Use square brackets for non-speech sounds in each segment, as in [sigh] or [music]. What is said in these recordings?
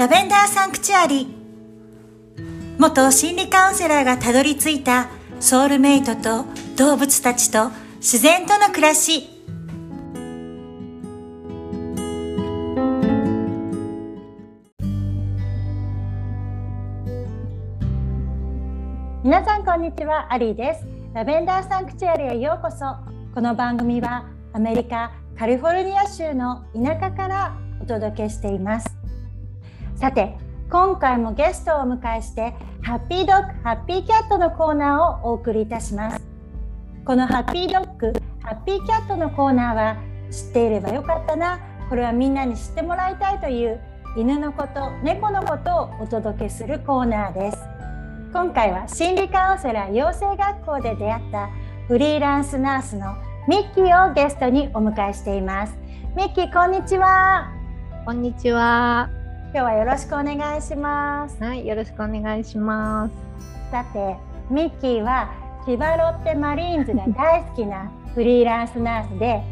ラベンダーサンクチュアリ元心理カウンセラーがたどり着いたソウルメイトと動物たちと自然との暮らし。皆さんこんにちはアリーです。ラベンダーサンクチュアリへようこそ。この番組はアメリカカリフォルニア州の田舎からお届けしています。さて今回もゲストをお迎えしてハッピードッグハッピーキャットのコーナーをお送りいたします。このハッピードッグハッピーキャットのコーナーは知っていればよかったな。これはみんなに知ってもらいたいという犬のこと猫のことをお届けするコーナーです。今回は心理カウンセラー養成学校で出会ったフリーランスナースのミッキーをゲストにお迎えしています。ミッキーこんにちは。こんにちは。今日はよろしくお願いします。はいよろしくお願いします。さてミッキーは千葉ロッテマリーンズが大好きなフリーランスナースで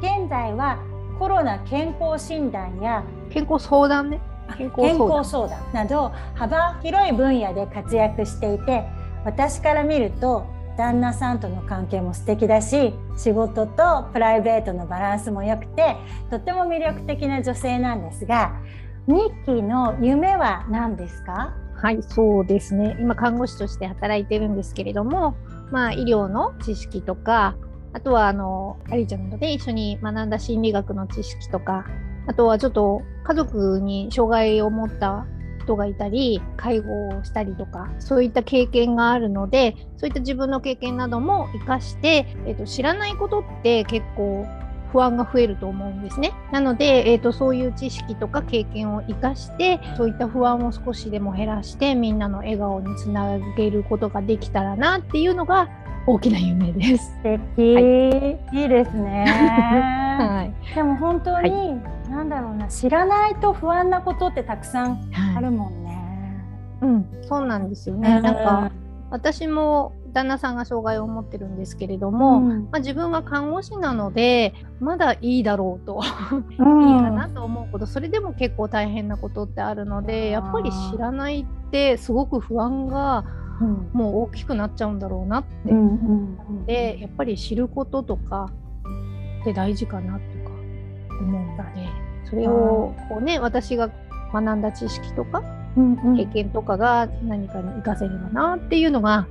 現在はコロナ健康診断や健康相談ね。健康相談。など幅広い分野で活躍していて私から見ると旦那さんとの関係も素敵だし仕事とプライベートのバランスも良くてとっても魅力的な女性なんですがミッキーの夢は何ですか？はいそうですね。今看護師として働いてるんですけれどもまあ医療の知識とかあとはあのアリちゃんので一緒に学んだ心理学の知識とかあとはちょっと家族に障害を持った人がいたり介護をしたりとかそういった経験があるのでそういった自分の経験なども生かして、えーと、知らないことって結構不安が増えると思うんですね。なので、えーと、そういう知識とか経験を生かしてそういった不安を少しでも減らしてみんなの笑顔につなげることができたらなっていうのが大きな夢です。素敵、はい、いいですね。[laughs] はい。でも本当に、はい、なんだろうな知らないと不安なことってたくさんあるもんね。はい、うん、そうなんですよね。なんか私も旦那さんが障害を持ってるんですけれども、うん、まあ、自分は看護師なのでまだいいだろうと [laughs] いいかなと思うことそれでも結構大変なことってあるのでやっぱり知らないってすごく不安がもう大きくなっちゃうんだろうなって、うん、でやっぱり知ることとかって大事かなとか思うんだね。それをこうね私が学んだ知識とか経験とかが何かに生かせればなっていうのが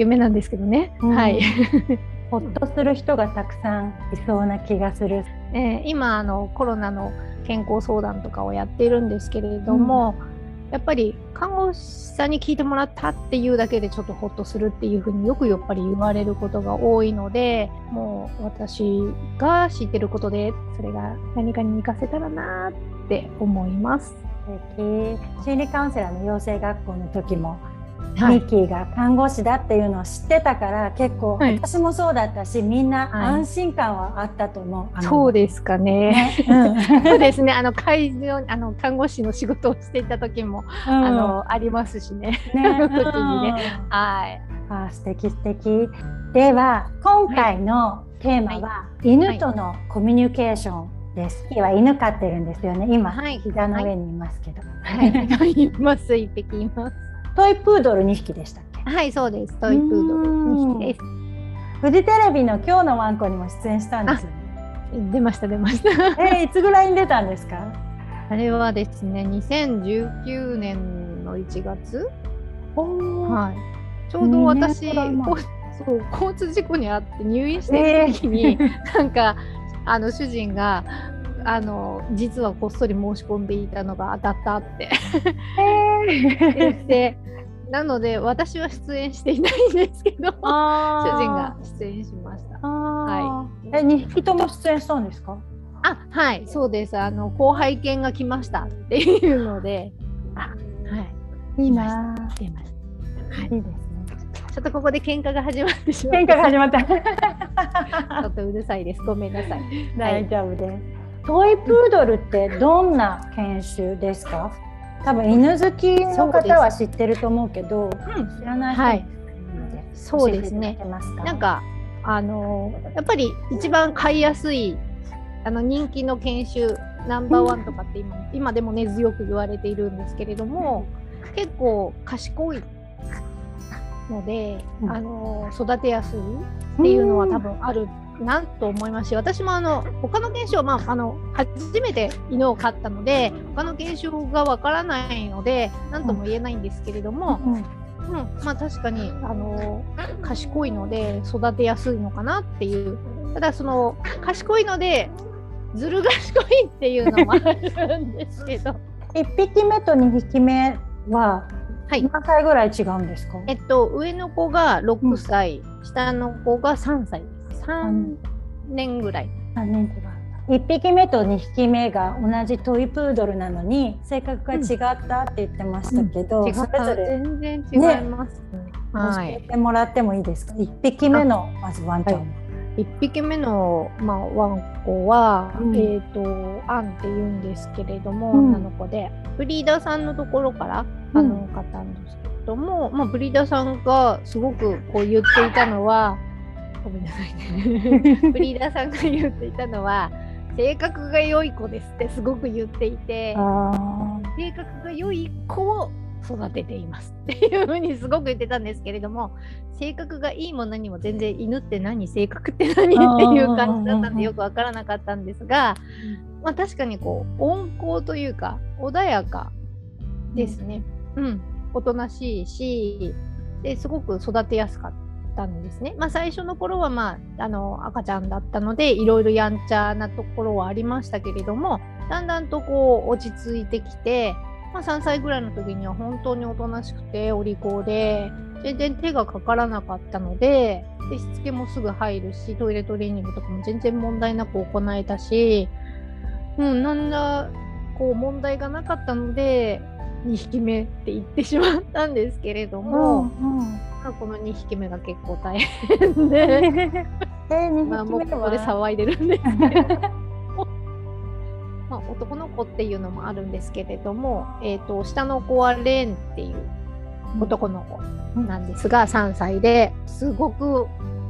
夢なんですけどね。うん、はい。[laughs] ほっとする人がたくさんいそうな気がする。えー、今あのコロナの健康相談とかをやっているんですけれども、うんやっぱり看護師さんに聞いてもらったっていうだけでちょっとほっとするっていうふうによくやっぱり言われることが多いのでもう私が知ってることでそれが何かに活かせたらなって思います。心理カウンセラーの養成学校の時もはい、ミッキーが看護師だっていうのを知ってたから結構、私もそうだったしみんな安心感はあったと思う。そうですかね。ねうん、[laughs] そうですね。あの会場あの看護師の仕事をしていた時も、うん、あのありますしね。ね [laughs] 時にね。はい。あ素敵素敵。では今回のテーマは、はい、犬とのコミュニケーションです。は犬飼ってるんですよね。今、はい、膝の上にいますけど。はい。[laughs] はい、います一匹います。トイプードル2匹でしたっけ？はいそうです。トイプードル2匹です。フジテレビの今日のワンコにも出演したんですよね。出ました出ました。えー、いつぐらいに出たんですか？あれはですね2019年の1月。はい。ちょうど私、そう交通事故にあって入院してる時に、えー、なんかあの主人があの実はこっそり申し込んでいたのが当たったって。言ってなので私は出演していないんですけど主人が出演しました。はい、え2匹とも出演したんですか？あはいそうですあの後輩犬が来ましたっていうのであはいいいな出ました。はい、いいですね。ちょっとここで喧嘩が始まってしまった。喧嘩が始まった。[laughs] ちょっとうるさいです。ごめんなさい。大丈夫です。トイプードルってどんな犬種ですか？多分犬好きの方は知ってると思うけど、うん、知らない人はい、そうですね。なんかあのやっぱり一番飼いやすいあの人気の犬種ナンバーワンとかって今今でも根強く言われているんですけれども結構賢いので、うん。あの育てやすいっていうのは多分あるなと思いますし私もあの他の犬種を、まあ、あの初めて犬を飼ったので他の犬種がわからないので何とも言えないんですけれども、うんうんまあ、確かにあの賢いので育てやすいのかなっていう。ただその賢いのでずる賢いっていうのもあるんですけど。[laughs] 一匹目と二匹目ははい。何歳ぐらい違うんですか？えっと上の子が6歳、下の子が3歳。です3年ぐらい。三年違う。一匹目と二匹目が同じトイプードルなのに性格が違ったって言ってましたけど、違った。それぞれ全然違います、ねは教いえてもらってもいいですか？一匹目のまずワンちゃんは。1匹目の、まあ、ワンコは、うん。えっ、とアンって言うんですけれども、うん。女の子でブリーダーさんのところからうん。あの買ったんですけれども、まあ、ブリーダーさんがすごくこう言っていたのはごめんなさいね。[laughs] ブリーダーさんが言っていたのは性格が良い子ですってすごく言っていてあ性格が良い子を育てていますっていうふうにすごく言ってたんですけれども性格がいいも何も全然犬って何？性格って何？っていう感じだったんでよく分からなかったんですが、まあ、確かにこう温厚というか穏やかですね、うん、おとなしいしですごく育てやすかったたんですね。まあ、最初の頃は、まあ、あの赤ちゃんだったのでいろいろやんちゃなところはありましたけれどもだんだんとこう落ち着いてきて、まあ、3歳ぐらいの時には本当におとなしくてお利口で全然手がかからなかったのででしつけもすぐ入るしトイレトレーニングとかも全然問題なく行えたし、うん、なんだこう問題がなかったので2匹目って言ってしまったんですけれどーも、うんうんまあこの2匹目が結構大変で、まあ、もうここで騒いでるんですけど。まあ、男の子っていうのもあるんですけれども、えー、と下の子はレンっていう男の子なんですが、3歳で。すごく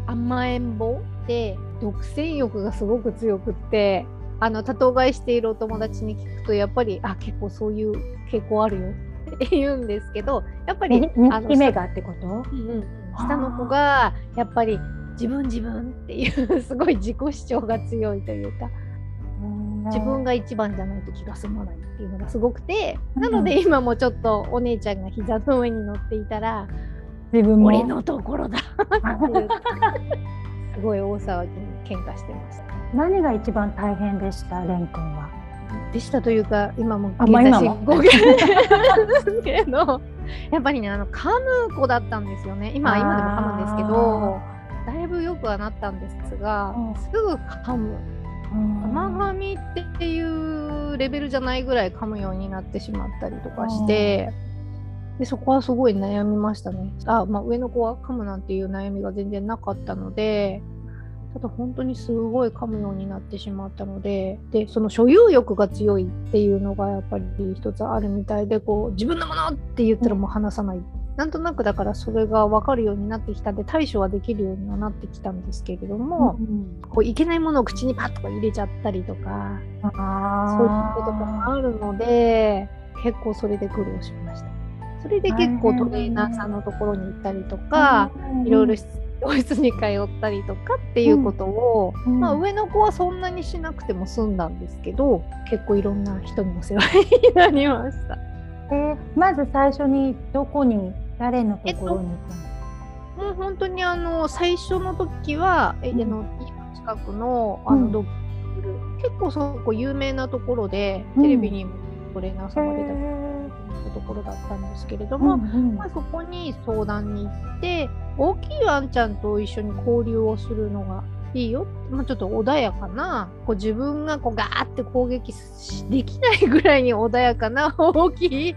甘えん坊で独占欲がすごく強くってあの多頭飼いしているお友達に聞くとやっぱりあ結構そういう傾向あるよって [laughs] 言うんですけどやっぱり二二あの匹目がってこと？うんうん。下の子がやっぱり自分自分っていうすごい自己主張が強いというか自分が一番じゃないと気が済まないっていうのがすごくて、うんなので今もちょっとお姉ちゃんが膝の上に乗っていたら自分も。俺のところだ [laughs] すごい大騒ぎに喧嘩してました。何が一番大変でした？レン君は？でしたというか今も現在進行ですけど [laughs] やっぱりねあの噛む子だったんですよね。今今でも噛むんですけどだいぶよくはなったんですが、うん。すぐ噛む。甘噛みっていうレベルじゃないぐらい噛むようになってしまったりとかして、でそこはすごい悩みましたね。あ、まあ、上の子は噛むなんていう悩みが全然なかったのでただ本当にすごい噛むようになってしまったのででその所有欲が強いっていうのがやっぱり一つあるみたいでこう自分のものって言ったらもう離さない、なんとなくだからそれが分かるようになってきたんで対処はできるようにはなってきたんですけれども、こういけないものを口にパッとか入れちゃったりとかあそういうこともあるので結構それで苦労しました。それで結構トレーナーさんのところに行ったりとか、いろいろ教室に通ったりとかっていうことを、うんまあ、上の子はそんなにしなくても済んだんですけど結構いろんな人にお世話になりました。えーまず最初にどこに誰のところに行ったの？もう本当にあの最初の時は、えうん。家の近くのあうん。のドッグル、結構そこ有名なところで、うん。テレビにもトレーナーさんが出たりところだったんですけれども、うん。まあ、そこに相談に行って大きいワンちゃんと一緒に交流をするのがいいよ、まあ、ちょっと穏やかなこう自分がこうガーって攻撃しできないぐらいに穏やかな [laughs] 大きい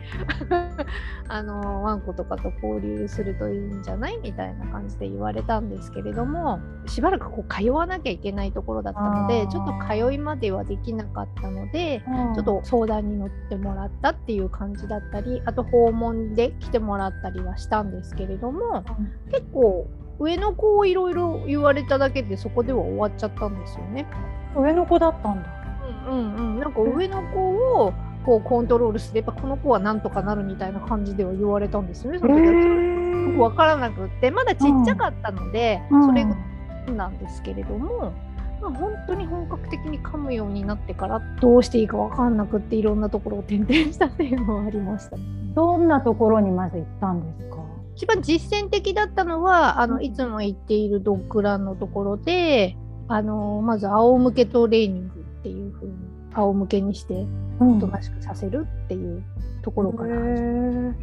あのワンコとかと交流するといいんじゃないみたいな感じで言われたんですけれどもしばらくこう通わなきゃいけないところだったのでちょっと通いまではできなかったのでうん。ちょっと相談に乗ってもらったっていう感じだったりあと訪問で来てもらったりはしたんですけれども結構上の子をいろいろ言われただけでそこでは終わっちゃったんですよね。上の子だったんだ。うんうんうん、なんか上の子をこうコントロールすればこの子はなんとかなるみたいな感じでは言われたんですよね。その時はよく分からなくってまだちっちゃかったので、うんそれなんですけれども、まあ、本当に本格的に噛むようになってからどうしていいか分かんなくっていろんなところを転々したっていうのはありましたね。どんなところにまず行ったんですか？一番実践的だったのはあうん。のいつも行っているドッグランのところであのまず仰向けトレーニングっていう風に仰向けにしてうん。おとなしくさせるっていうところから始めへー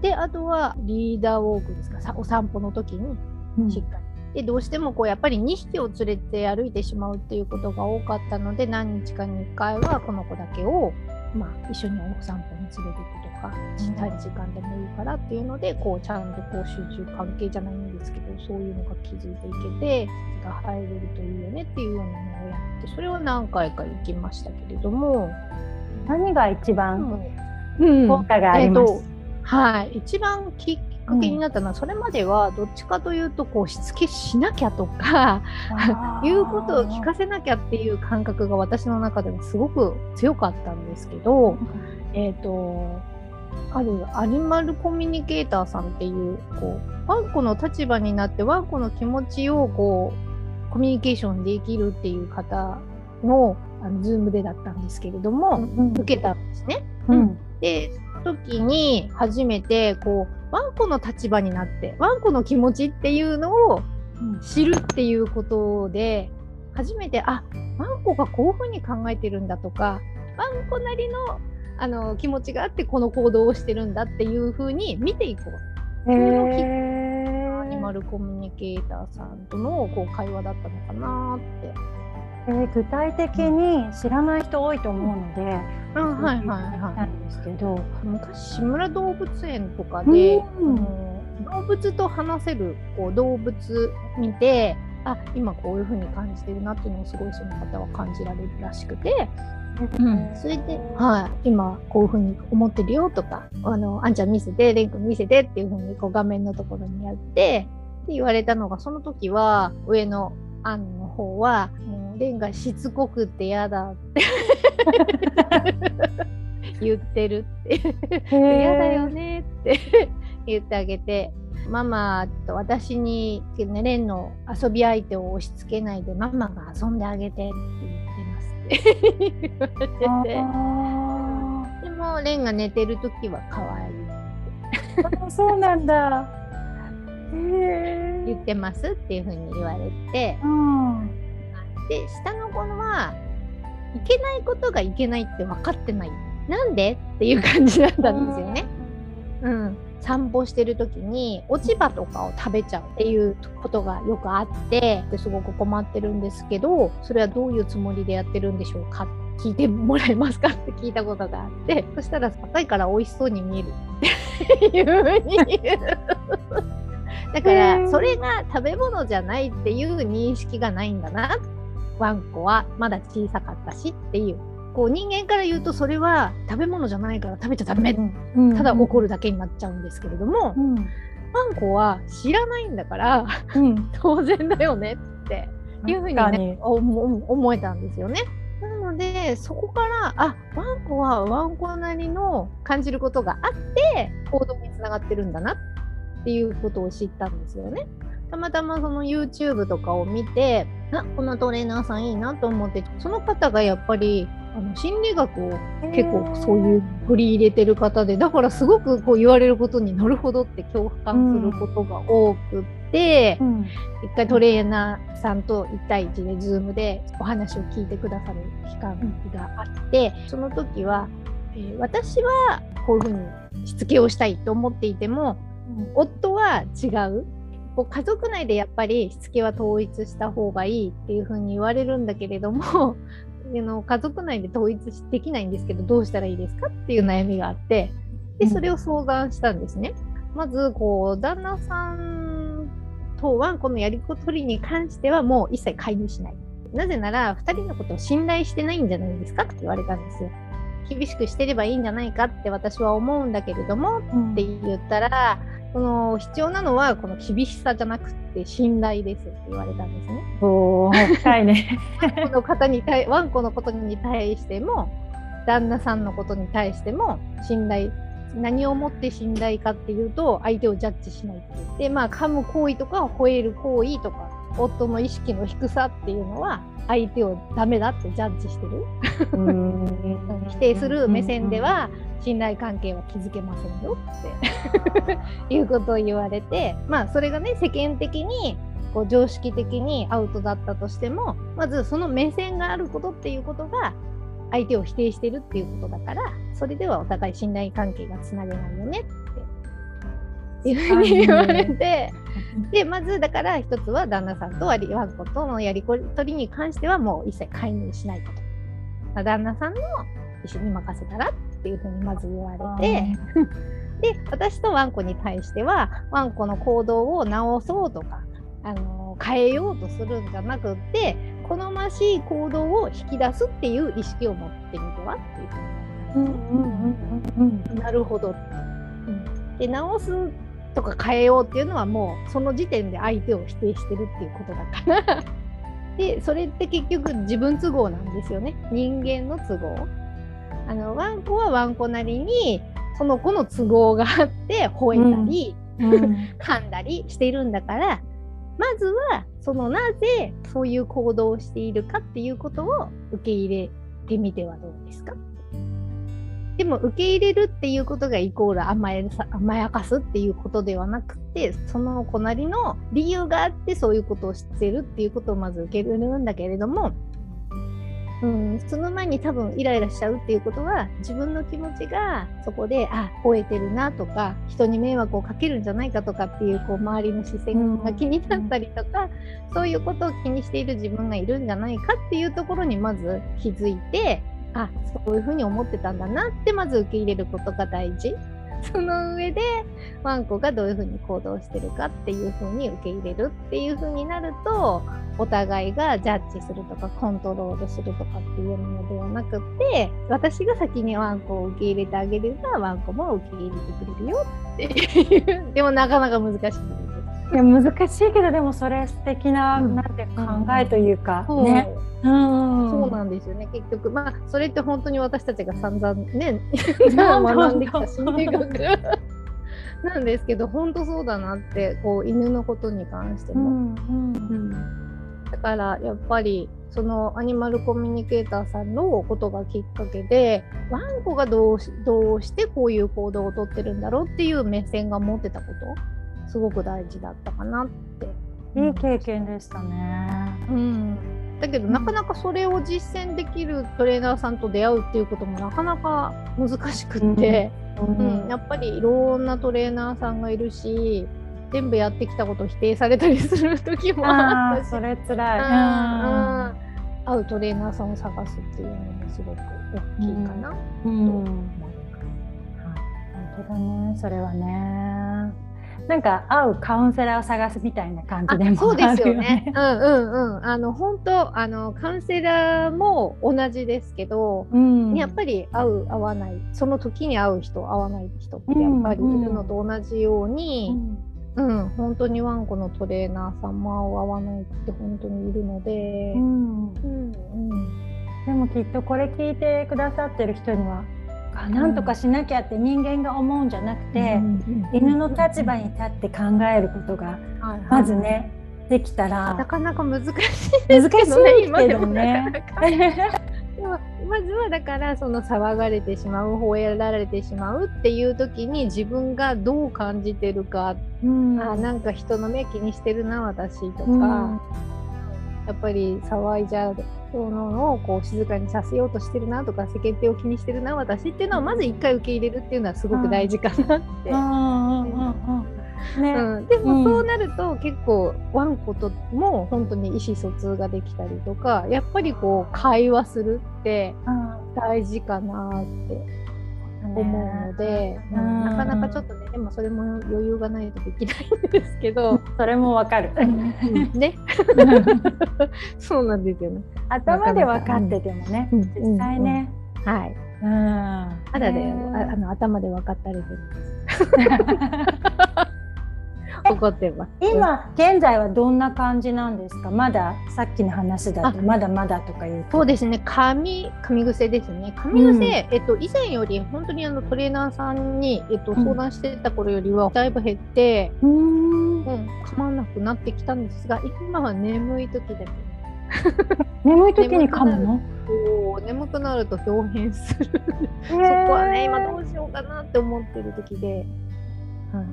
て、であとはリーダーウォークですかさお散歩の時にうん。しっかり。でどうしてもこうやっぱり2匹を連れて歩いてしまうっていうことが多かったので何日かに1回はこの子だけを、まあ、一緒にお散歩に連れていくとかうん短い時間でもいいからっていうのでこうちゃんとこう集中関係じゃないんですけどそういうのが気づいていけて気が入れるといいよねっていうようなのをやってそれは何回か行きましたけれども、何が一番うん。効果があります？えーとはい、一番きっかけになったのは、それまではどっちかというとこうしつけしなきゃとかあー。言うことを聞かせなきゃっていう感覚が私の中ではすごく強かったんですけど、えっ、とあるアニマルコミュニケーターさんっていうこうワンコの立場になってワンコの気持ちをこうコミュニケーションできるっていう方のあの Zoom でだったんですけれども、うん受けたんですね。うんでその時に初めてこうワンコの立場になってワンコの気持ちっていうのを知るっていうことで初めてあワンコがこういうふうに考えてるんだとかワンコなりのあの気持ちがあってこの行動をしてるんだっていうふうに見ていこう。へアニーマルコミュニケーターさんとのこう会話だったのかなって。えー具体的に知らない人多いと思うので、あはいはいなはい。んですけど、昔志村動物園とかで、うん。動物と話せるこう動物見てあ今こういう風に感じてるなっていうのをすごいその方は感じられるらしくて、それで、はい、今こういう風に思ってるよとかあのあんちゃん見せてレン君見せてっていう風にこう画面のところにやってって言われたのがその時は上のアンの方はもうレンがしつこくって嫌だって [laughs] 言ってるって。嫌だよねって言ってあげてママと私に、ね、レンの遊び相手を押し付けないでママが遊んであげてって言って言われて。てあでもレンが寝てる時は可愛いーそうなんだ。言ってますっていう風に言われて。うん。で下の子はいけないことがいけないって分かってない。なんで？っていう感じだったんですよね。うん、散歩してる時に落ち葉とかを食べちゃうっていうことがよくあってですごく困ってるんですけどそれはどういうつもりでやってるんでしょうか？聞いてもらえますか？って聞いたことがあってそしたら高いから美味しそうに見えるっていうふうに言う。[laughs] だかへらーそれが食べ物じゃないっていう認識がないんだな。ワンコはまだ小さかったしっていうこう人間から言うとそれは食べ物じゃないから食べちゃダメ。うん。ただ怒るだけになっちゃうんですけれども、うんワンコは知らないんだからうん。当然だよねっていうふうに,、ね、思思えたんですよね。なのでそこからあワンコはワンコなりの感じることがあって行動につながってるんだなっていうことを知ったんですよね。たまたまその YouTube とかを見てあこのトレーナーさんいいなと思ってその方がやっぱりあの心理学を結構そういう取り入れてる方でだからすごくこう言われることになるほどって共感することが多くって、うん。一回トレーナーさんと1対1で Zoom でお話を聞いてくださる期間があってその時は、えー私はこういうふうにしつけをしたいと思っていても夫は違う。こう家族内でやっぱりしつけは統一した方がいいっていうふうに言われるんだけれどもあの家族内で統一できないんですけどどうしたらいいですかっていう悩みがあってでそれを相談したんですね。まずこう旦那さんとワンコのやりこ取りに関してはもう一切介入しない。なぜなら2人のことを信頼してないんじゃないですかって言われたんですよ。厳しくしてればいいんじゃないかって私は思うんだけれどもって言ったらその必要なのはこの厳しさじゃなくて信頼ですって言われたんですね。おお深いね。この方に対ワンコのことに対しても旦那さんのことに対しても信頼何をもって信頼かっていうと相手をジャッジしないでまあ噛む行為とか吠える行為とか夫の意識の低さっていうのは相手をダメだってジャッジしてる [laughs] 否定する目線では信頼関係は築けませんよって。[laughs] いうことを言われてまあそれがね世間的にこう常識的にアウトだったとしてもまずその目線があることっていうことが相手を否定してるっていうことだからそれではお互い信頼関係がつなげないよねって。いうふうに言われてで。まずだから一つは旦那さんとワンコとのやり取りに関してはもう一切介入しないこと。旦那さんの一緒に任せたらっていうふうにまず言われてで私とワンコに対してはワンコの行動を直そうとかあの変えようとするんじゃなくって好ましい行動を引き出すっていう意識を持ってみてはっていうふうになるなるほど、うん、で直すとか変えようっていうのはもうその時点で相手を否定してるっていうことだから。でそれって結局自分都合なんですよね。人間の都合あのワンコはワンコなりにその子の都合があって吠えたり、うん、噛んだりしているんだからまずはそのなぜそういう行動をしているかっていうことを受け入れてみてはどうですか？でも受け入れるっていうことがイコール甘え甘やかすっていうことではなくてその子なりの理由があってそういうことをしてるっていうことをまず受け入れるんだけれどもうん、その前に多分イライラしちゃうっていうことは自分の気持ちがそこであ吠えてるなとか人に迷惑をかけるんじゃないかとかっていうこう周りの視線が気になったりとか、うん、そういうことを気にしている自分がいるんじゃないかっていうところにまず気づいてあそういうふうに思ってたんだなってまず受け入れることが大事。[laughs] その上でワンコがどういうふうに行動してるかっていうふうに受け入れるっていうふうになるとお互いがジャッジするとかコントロールするとかっていうのではなくて私が先にワンコを受け入れてあげればワンコも受け入れてくれるよっていうでもなかなか難しい。いや難しいけどでもそれ素敵な、うん、なんて考えというか、うん、ね。う。ん、そうなんですよね結局。まあそれって本当に私たちが散々ね [laughs] 学んできた心理学。なんですけど本当そうだなってこう犬のことに関しても。うんうん。うん。だからやっぱりそのアニマルコミュニケーターさんのことがきっかけでワンコがどうどうしてこういう行動をとってるんだろうっていう目線が持ってたことすごく大事だったかなって。いい経験でしたね。うん、だけどなかなかそれを実践できるトレーナーさんと出会うっていうこともなかなか難しくって、うん、うん、やっぱりいろんなトレーナーさんがいるし全部やってきたことを否定されたりする時もあったし。それつらい、うん。うん、会うトレーナーさんを探すっていうのもすごく大きいかな、うん、と思います。本当だね。それはねなんか会うカウンセラーを探すみたいな感じでも、ね、そうですよね。うんうんうん。あの本当あのカウンセラーも同じですけど、うん、やっぱり会う会わないその時に会う人会わない人ってやっぱりいるのと同じように、うん、うん、本当にワンコのトレーナーさんも会う会わないって本当にいるので、うん。うんうん、でもきっとこれ聞いてくださってる人にはかなんとかしなきゃって人間が思うんじゃなくて、犬の立場に立って考えることがまずね、できたらなかなか難しいですけどね今でも。ね。まずはだからその騒がれてしまう吠えられてしまうっていう時に自分がどう感じてるか、うん、あなんか人の目気にしてるな私とか、うん、やっぱり騒いじゃうそのをこう静かにさせようとしてるなとか世間体を気にしてるな私っていうのをまず一回受け入れるっていうのはすごく大事かなって。ね。うん、でもそうなると結構ワンコとも本当に意思疎通ができたりとかやっぱりこう会話するって大事かなって思うので、うん、なかなかちょっとねでもそれも余裕がないとできないんですけど。[laughs] それもわかる、ね。[laughs] そうなんですよね。頭で分かっててもね、実際ね、はい、うん、まだで、あの頭で分かったレベルです [laughs] 怒ってます。今現在はどんな感じなんですか？まださっきの話だとまだまだとか言うそうですね。髪髪癖ですね。髪癖、うん、えっと、以前より本当にあのトレーナーさんに、えっと、相談してた頃よりはだいぶ減って、うん、うん、噛まなくなってきたんですが今は眠い時だけ [laughs] 眠い時に噛む？の眠くなると表変する。そこはね今どうしようかなって思ってる時で、はい、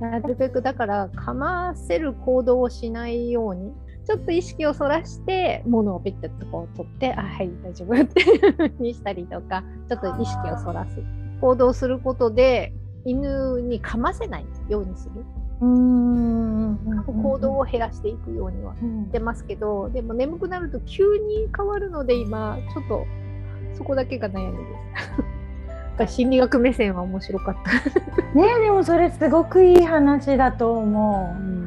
なるべくだからかませる行動をしないようにちょっと意識をそらして物をピッてこう取ってあはい大丈夫。っ [laughs] てにしたりとかちょっと意識をそらす。行動することで犬にかませないようにする。うん。行動を減らしていくようにはしてますけど、でも眠くなると急に変わるので今ちょっとそこだけが悩みです。心理学目線は面白かった。ねでもそれすごくいい話だと思う。うん。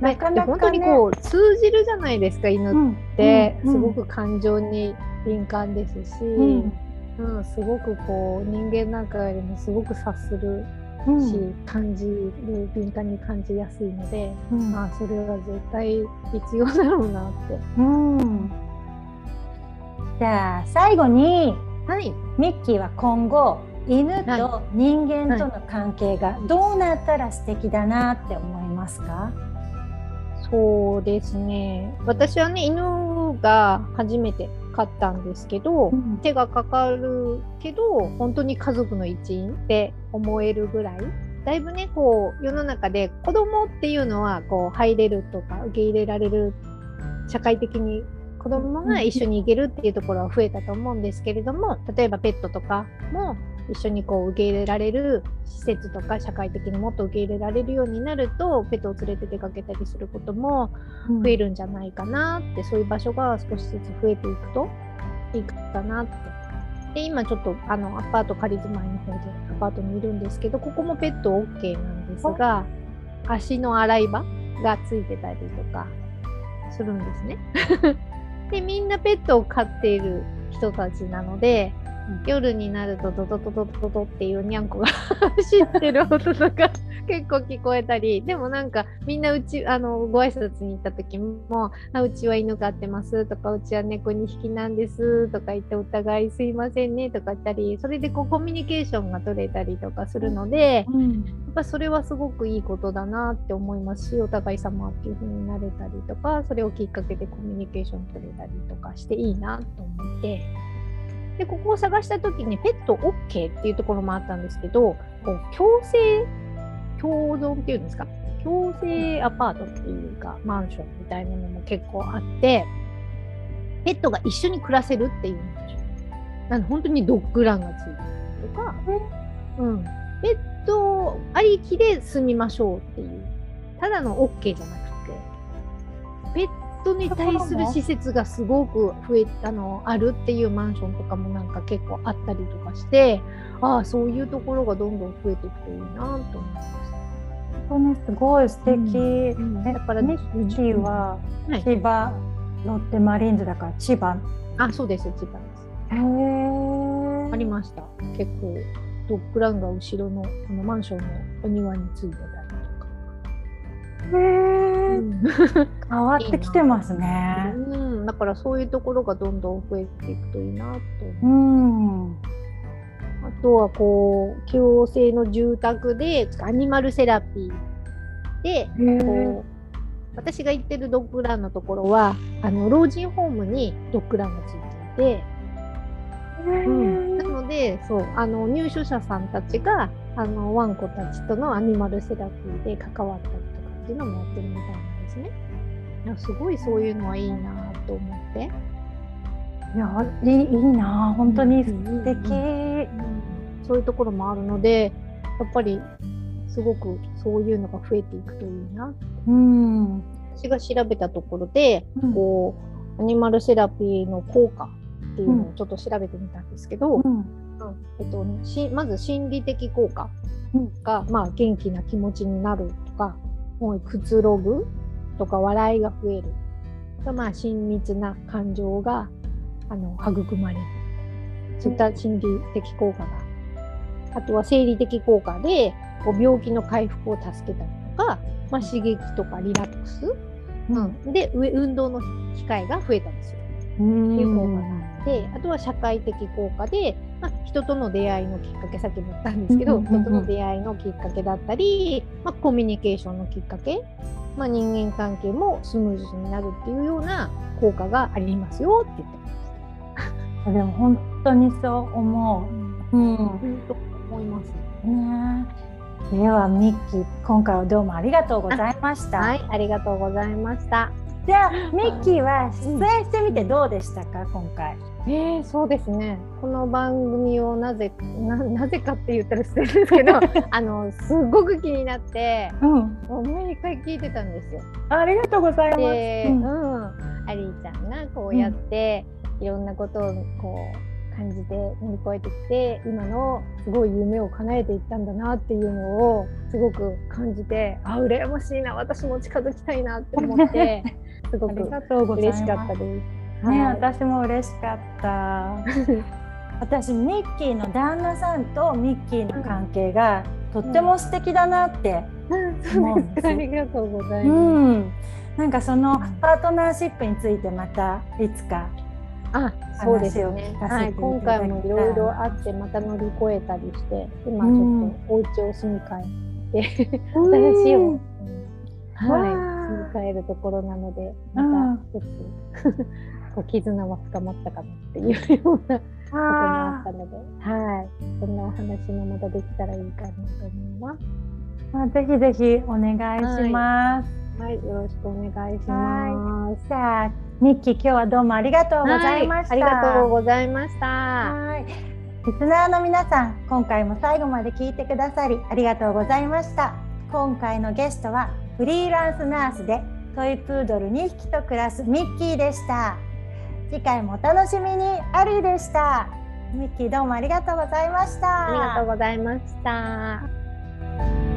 なかなか、ね、本当にこう通じるじゃないですか犬って、うん、すごく感情に敏感ですし、うん、うん、すごくこう人間なんかよりもすごく察するし、うん、感じる敏感に感じやすいので、うん、まあそれは絶対必要だろうなって。うん、じゃあ最後に、はい、ミッキーは今後犬と人間との関係がどうなったら素敵だなって思いますか、そうですね。私はね犬が初めて飼ったんですけど、うん、手がかかるけど本当に家族の一員って思えるぐらい。だいぶねこう世の中で子供っていうのはこう入れるとか受け入れられる社会的に子供が一緒に行けるっていうところは増えたと思うんですけれども例えばペットとかも一緒にこう受け入れられる施設とか社会的にもっと受け入れられるようになるとペットを連れて出かけたりすることも増えるんじゃないかなって、うん、そういう場所が少しずつ増えていくといいかなって。で今ちょっとあのアパート仮住まいの方でアパートにいるんですけどここもペット OK なんですが足の洗い場がついてたりとかするんですね。[laughs] でみんなペットを飼っている人たちなので夜になるとドドドドドドっていうにゃんこが [laughs] 走ってる音とか [laughs] 結構聞こえたりでもなんかみんなうちあのご挨拶に行った時も「あうちは犬飼ってます」とか「うちは猫2匹なんです」とか言ってお互い「すいませんね」とか言ったりそれでこうコミュニケーションが取れたりとかするので、うん、やっぱそれはすごくいいことだなって思いますしお互い様っていう風になれたりとかそれをきっかけでコミュニケーション取れたりとかしていいなと思って。でここを探した時にペット OK っていうところもあったんですけどこう共生共存っていうんですか？共生アパートっていうかマンションみたいなのも結構あってペットが一緒に暮らせるっていうんでしょなの本当にドッグランがついてたりとか、うん、ペットありきで住みましょうっていうただの OK じゃなくてペットに対する施設がすごく増えあのあるっていうマンションとかもなんか結構あったりとかしてああそういうところがどんどん増えていくといいなと思います。本当すごい素敵、うんうん、だからミッキーは千葉、ロッテマリーンズだから千葉。あそうです千葉です。へえありました。結構ドッグランが後ろのあのマンションのお庭についてた変わってきてますね。うん、だからそういうところがどんどん増えていくといいなと思う。あとはこう共生の住宅でアニマルセラピーでこう私が行ってるドッグランのところはあの老人ホームにドッグランがついていて、うん、なのでそうあの入所者さんたちがあのワンコたちとのアニマルセラピーで関わったりっていうのもやってるみたいなんですね。すごいそういうのはいいなと思って。いやいいいいな本当に素敵、うん、そういうところもあるのでやっぱりすごくそういうのが増えていくといいな。うん、私が調べたところで、うん、こうアニマルセラピーの効果っていうのをちょっと調べてみたんですけど、うん。えっと、まず心理的効果が、まあ、元気な気持ちになるとかもうくつろぐとか笑いが増える。とまあ親密な感情があの育まれる。そういった心理的効果が。あとは生理的効果でこう病気の回復を助けたりとかまあ、刺激とかリラックス、うん、で運動の機会が増えたんですよ。っていう効果があってあとは社会的効果で、まあ、人との出会いのきっかけさっきも言ったんですけど、人との出会いのきっかけだったり、まあ、コミュニケーションのきっかけ、まあ、人間関係もスムーズになるっていうような効果がありますよって言ってます。でも本当にそう思う。うん、うん、思いますね。ではミッキー今回はどうもありがとうございました。はい、ありがとうございました。じゃあミッキーは出演してみてどうでしたか、うん、今回？えー、そうですねこの番組をなぜなぜかって言ったら失礼ですけど [laughs] あのすごく気になって、うん、毎回聞いてたんですよ。ありがとうございます。うん、うん、アリーちゃんがこうやって、いろんなことをこう感じて乗り越えてきて今のすごい夢を叶えていったんだなっていうのをすごく感じてあ羨ましいな私も近づきたいなって思って [laughs] すごく嬉しかったです。ね、はい、私も嬉しかった。[laughs] 私ミッキーの旦那さんとミッキーの関係がとっても素敵だなって思うんです。[laughs] ありがとうございます。うん、なんかそのパートナーシップについてまたいつかあそうですよね、はい、今回もいろいろあってまた乗り越えたりして今ちょっとお家を住み替えて、うん、[laughs] 新しいを、はい、住み替えるところなのでまた一つ [laughs] こう絆は深まったかなっていうようなこともあったので、はい、そんなお話もまたできたらいいかなと思います。まあ、ぜひぜひお願いします。はい、はい、よろしくお願いします。じゃあ、ミッキー、今日はどうもありがとうございました。はい、ありがとうございました。はい。リスナーの皆さん、今回も最後まで聞いてくださりありがとうございました。今回のゲストはフリーランスナースでトイプードル2匹と暮らすミッキーでした。次回もお楽しみに。アリーでした。ミッキーどうもありがとうございました。ありがとうございました。